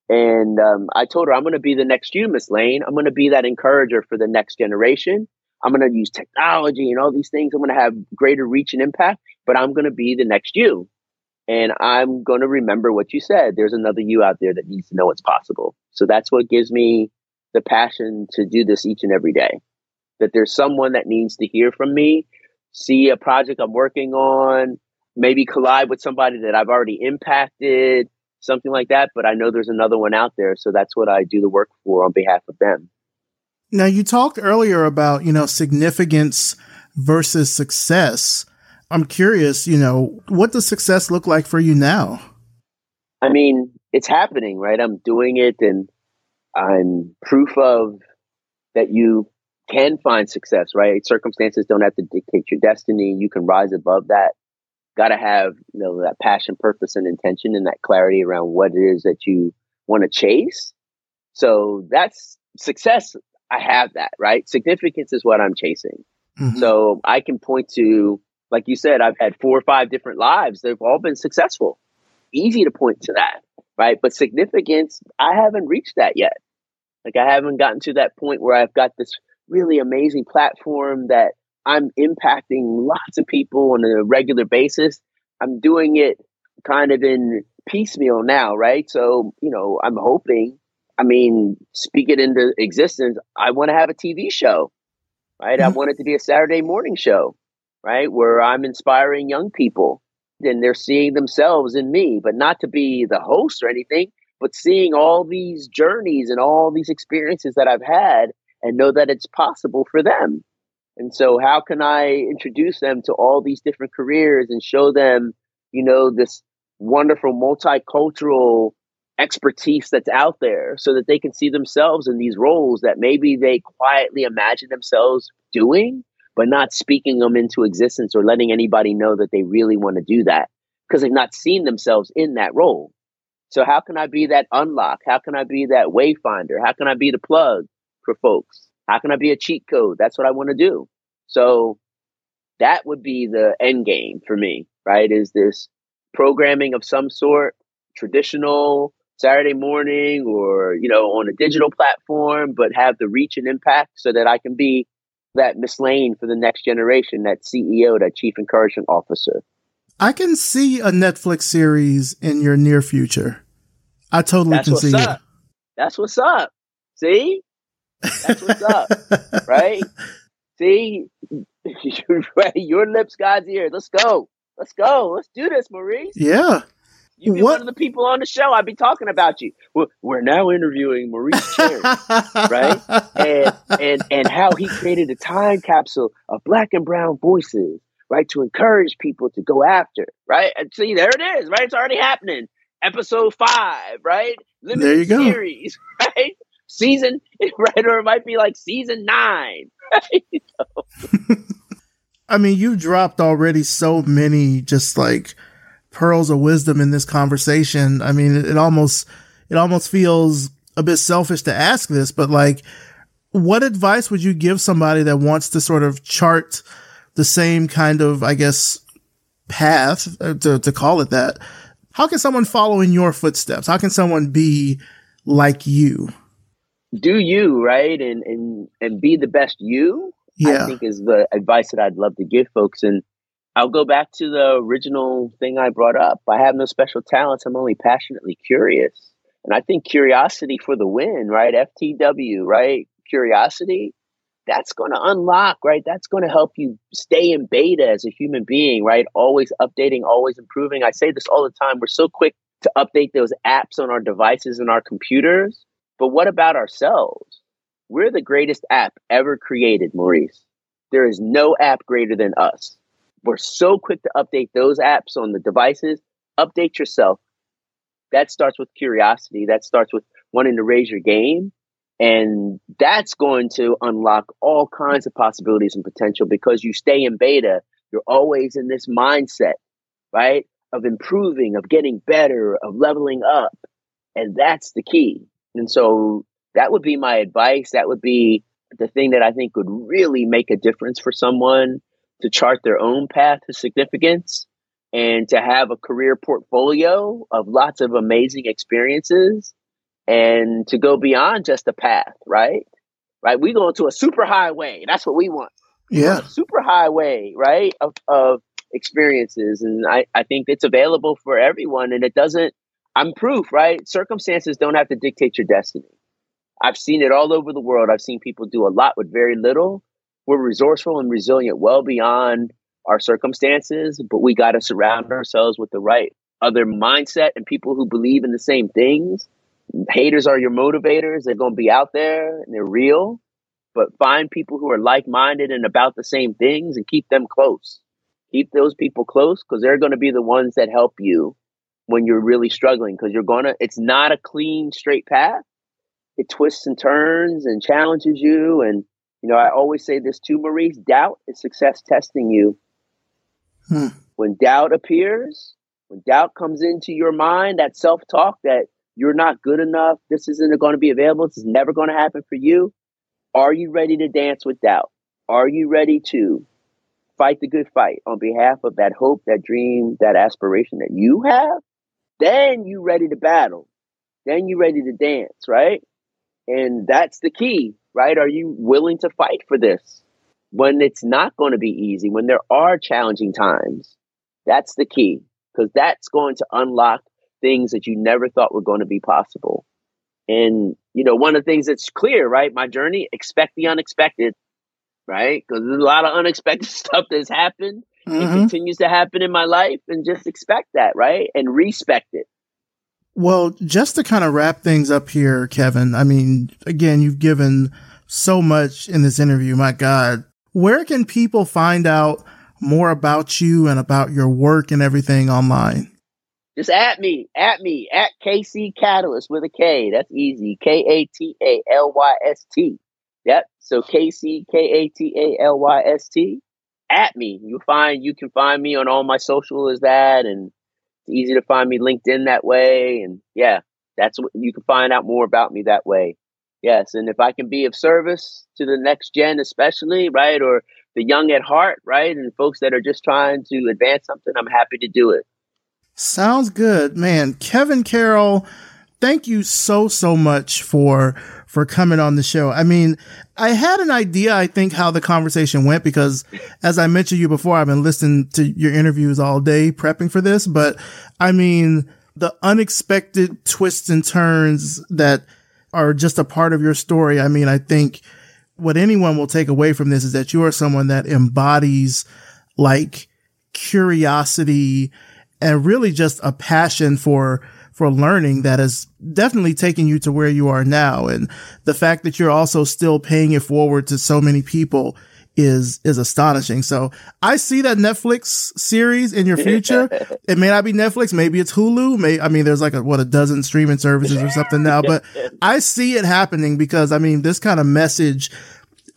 [SPEAKER 3] And um, I told her, I'm going to be the next you, Miss Lane. I'm going to be that encourager for the next generation. I'm going to use technology and all these things. I'm going to have greater reach and impact, but I'm going to be the next you. And I'm going to remember what you said. There's another you out there that needs to know it's possible. So that's what gives me the passion to do this each and every day that there's someone that needs to hear from me, see a project I'm working on, maybe collide with somebody that I've already impacted, something like that. But I know there's another one out there. So that's what I do the work for on behalf of them.
[SPEAKER 1] Now, you talked earlier about, you know, significance versus success. I'm curious, you know, what does success look like for you now?
[SPEAKER 3] I mean, it's happening, right? I'm doing it and I'm proof of that you can find success, right? Circumstances don't have to dictate your destiny. You can rise above that. Got to have, you know, that passion, purpose, and intention and that clarity around what it is that you want to chase. So that's success. I have that, right? Significance is what I'm chasing. Mm-hmm. So I can point to, like you said, I've had four or five different lives. They've all been successful. Easy to point to that, right? But significance, I haven't reached that yet. Like I haven't gotten to that point where I've got this really amazing platform that I'm impacting lots of people on a regular basis. I'm doing it kind of in piecemeal now, right? So, you know, I'm hoping, I mean, speak it into existence. I want to have a TV show, right? Mm-hmm. I want it to be a Saturday morning show, right? Where I'm inspiring young people and they're seeing themselves in me, but not to be the host or anything, but seeing all these journeys and all these experiences that I've had and know that it's possible for them. And so, how can I introduce them to all these different careers and show them, you know, this wonderful multicultural expertise that's out there so that they can see themselves in these roles that maybe they quietly imagine themselves doing, but not speaking them into existence or letting anybody know that they really want to do that because they've not seen themselves in that role. So, how can I be that unlock? How can I be that wayfinder? How can I be the plug for folks? How can I be a cheat code? That's what I want to do. So, that would be the end game for me, right? Is this programming of some sort, traditional Saturday morning or, you know, on a digital platform, but have the reach and impact so that I can be that Miss Lane for the next generation, that CEO, that chief encouragement officer.
[SPEAKER 1] I can see a Netflix series in your near future. I totally
[SPEAKER 3] That's
[SPEAKER 1] can see
[SPEAKER 3] up.
[SPEAKER 1] it.
[SPEAKER 3] That's what's up. See? That's what's up. [LAUGHS] Right? See? [LAUGHS] Your lips, God's ear. Let's go. Let's go. Let's do this, Maurice.
[SPEAKER 1] Yeah.
[SPEAKER 3] You've been
[SPEAKER 1] What-
[SPEAKER 3] one of the people on the show. I'd be talking about you. We're, we're now interviewing Maurice Cherry. [LAUGHS] right? and and and how he created a time capsule of black and brown voices, right, to encourage people to go after, right? And see, there it is, right? It's already happening. Episode five, right? Limited
[SPEAKER 1] There you go.
[SPEAKER 3] Series, [LAUGHS] right? Season, [LAUGHS] right? Or it might be like season nine. right?
[SPEAKER 1] I mean, you dropped already so many just like pearls of wisdom in this conversation. I mean, it, it almost it almost feels a bit selfish to ask this, but like what advice would you give somebody that wants to sort of chart the same kind of, I guess, path uh, to, to call it that? How can someone follow in your footsteps? How can someone be like you?
[SPEAKER 3] Do you right and and and be the best you.
[SPEAKER 1] Yeah.
[SPEAKER 3] I think is the advice that I'd love to give folks. And I'll go back to the original thing I brought up. I have no special talents. I'm only passionately curious. And I think curiosity for the win, right? FTW, right? Curiosity, that's going to unlock, right? That's going to help you stay in beta as a human being, right? Always updating, always improving. I say this all the time. We're so quick to update those apps on our devices and our computers. But what about ourselves? We're the greatest app ever created, Maurice. There is no app greater than us. We're so quick to update those apps on the devices. Update yourself. That starts with curiosity. That starts with wanting to raise your game. And that's going to unlock all kinds of possibilities and potential because you stay in beta. You're always in this mindset, right? Of improving, of getting better, of leveling up. And that's the key. And so that would be my advice. That would be the thing that I think would really make a difference for someone to chart their own path to significance and to have a career portfolio of lots of amazing experiences and to go beyond just a path, right? Right? We go into a super highway. That's what we want.
[SPEAKER 1] Yeah.
[SPEAKER 3] Super highway, right? Of, of experiences. And I, I think it's available for everyone. And it doesn't, I'm proof, right? Circumstances don't have to dictate your destiny. I've seen it all over the world. I've seen people do a lot with very little. We're resourceful and resilient well beyond our circumstances, but we got to surround ourselves with the right other mindset and people who believe in the same things. Haters are your motivators. They're going to be out there and they're real, but find people who are like minded and about the same things and keep them close. Keep those people close because they're going to be the ones that help you when you're really struggling because you're going to, it's not a clean, straight path. It twists and turns and challenges you. And, you know, I always say this too, Maurice doubt is success testing you.
[SPEAKER 1] Hmm.
[SPEAKER 3] When doubt appears, when doubt comes into your mind, that self talk that you're not good enough, this isn't going to be available, this is never going to happen for you. Are you ready to dance with doubt? Are you ready to fight the good fight on behalf of that hope, that dream, that aspiration that you have? Then you ready to battle. Then you ready to dance, right? And that's the key, right? Are you willing to fight for this when it's not going to be easy, when there are challenging times? That's the key because that's going to unlock things that you never thought were going to be possible. And, you know, one of the things that's clear, right? My journey, expect the unexpected, right? Because there's a lot of unexpected [LAUGHS] stuff that's happened. It
[SPEAKER 1] Mhm.
[SPEAKER 3] continues to happen in my life and just expect that, right? And respect it.
[SPEAKER 1] Well, just to kind of wrap things up here, Kevin, I mean, again, you've given so much in this interview. My God, where can people find out more about you and about your work and everything online?
[SPEAKER 3] Just at me, at me, at KC Catalyst with a K. That's easy. K A T A L Y S T. Yep. So K C K A T A L Y S T. At me. You find you can find me on all my social as that, and it's easy to find me LinkedIn that way. And yeah, that's what you can find out more about me that way. Yes, and if I can be of service to the next gen, especially right, or the young at heart, right, and folks that are just trying to advance something, I'm happy to do it.
[SPEAKER 1] Sounds good, man. Kevin Carroll, thank you so so much for for coming on the show. I mean, I had an idea, I think, how the conversation went because as I mentioned you before, I've been listening to your interviews all day prepping for this, but I mean, the unexpected twists and turns that are just a part of your story. I mean, I think what anyone will take away from this is that you are someone that embodies like curiosity and really just a passion for for learning that has definitely taken you to where you are now. And the fact that you're also still paying it forward to so many people is is astonishing. So I see that Netflix series in your [LAUGHS] future. it may not be Netflix, maybe it's Hulu. May I mean there's like a, what a dozen streaming services or something now, but [LAUGHS] I see it happening because I mean this kind of message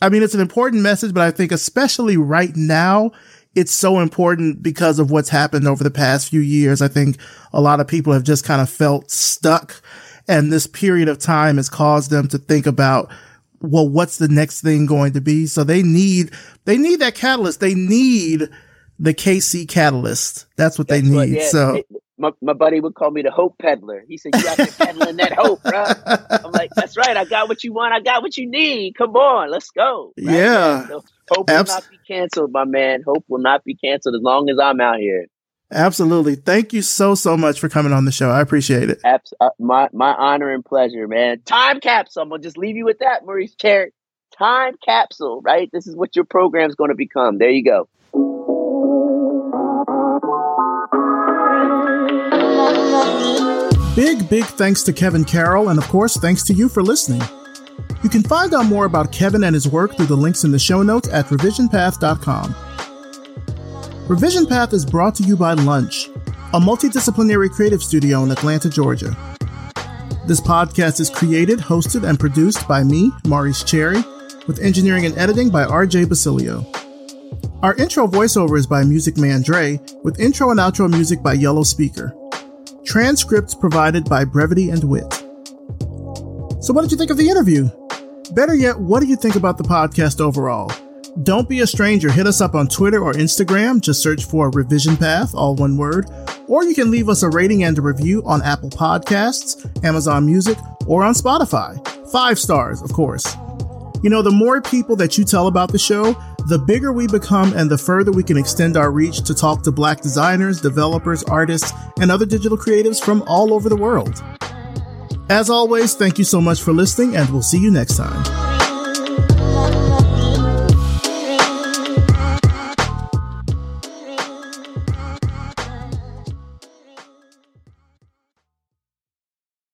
[SPEAKER 1] I mean it's an important message, but I think especially right now it's so important because of what's happened over the past few years. I think a lot of people have just kind of felt stuck and this period of time has caused them to think about well, what's the next thing going to be? So they need, they need that catalyst. They need the KC catalyst. That's what That's they need. What, yeah, so
[SPEAKER 3] my, my buddy would call me the hope peddler. He said, you out there peddling that hope, bro. I'm like, that's right. I got what you want. I got what you need. Come on, let's go.
[SPEAKER 1] Right? Yeah. So
[SPEAKER 3] hope Abs- will not be canceled, my man. Hope will not be canceled as long as I'm out here.
[SPEAKER 1] Absolutely. Thank you so, so much for coming on the show. I appreciate it.
[SPEAKER 3] Abs- uh, my, my honor and pleasure, man. Time capsule. I'm going to just leave you with that, Maurice Cherry. Time capsule, right? This is what your program is going to become. There you go.
[SPEAKER 1] Big, big thanks to Kevin Carroll, and of course, thanks to you for listening. You can find out more about Kevin and his work through the links in the show notes at revisionpath.com. Revision Path is brought to you by Lunch, a multidisciplinary creative studio in Atlanta, Georgia. This podcast is created, hosted, and produced by me, Maurice Cherry, with engineering and editing by RJ Basilio. Our intro voiceover is by Music Man Dre, with intro and outro music by Yellow Speaker. Transcripts provided by Brevity and Wit. So, what did you think of the interview? Better yet, what do you think about the podcast overall? Don't be a stranger. Hit us up on Twitter or Instagram. Just search for Revision Path, all one word. Or you can leave us a rating and a review on Apple Podcasts, Amazon Music, or on Spotify. Five stars, of course. You know, the more people that you tell about the show, the bigger we become and the further we can extend our reach to talk to Black designers, developers, artists, and other digital creatives from all over the world. As always, thank you so much for listening, and we'll see you next time.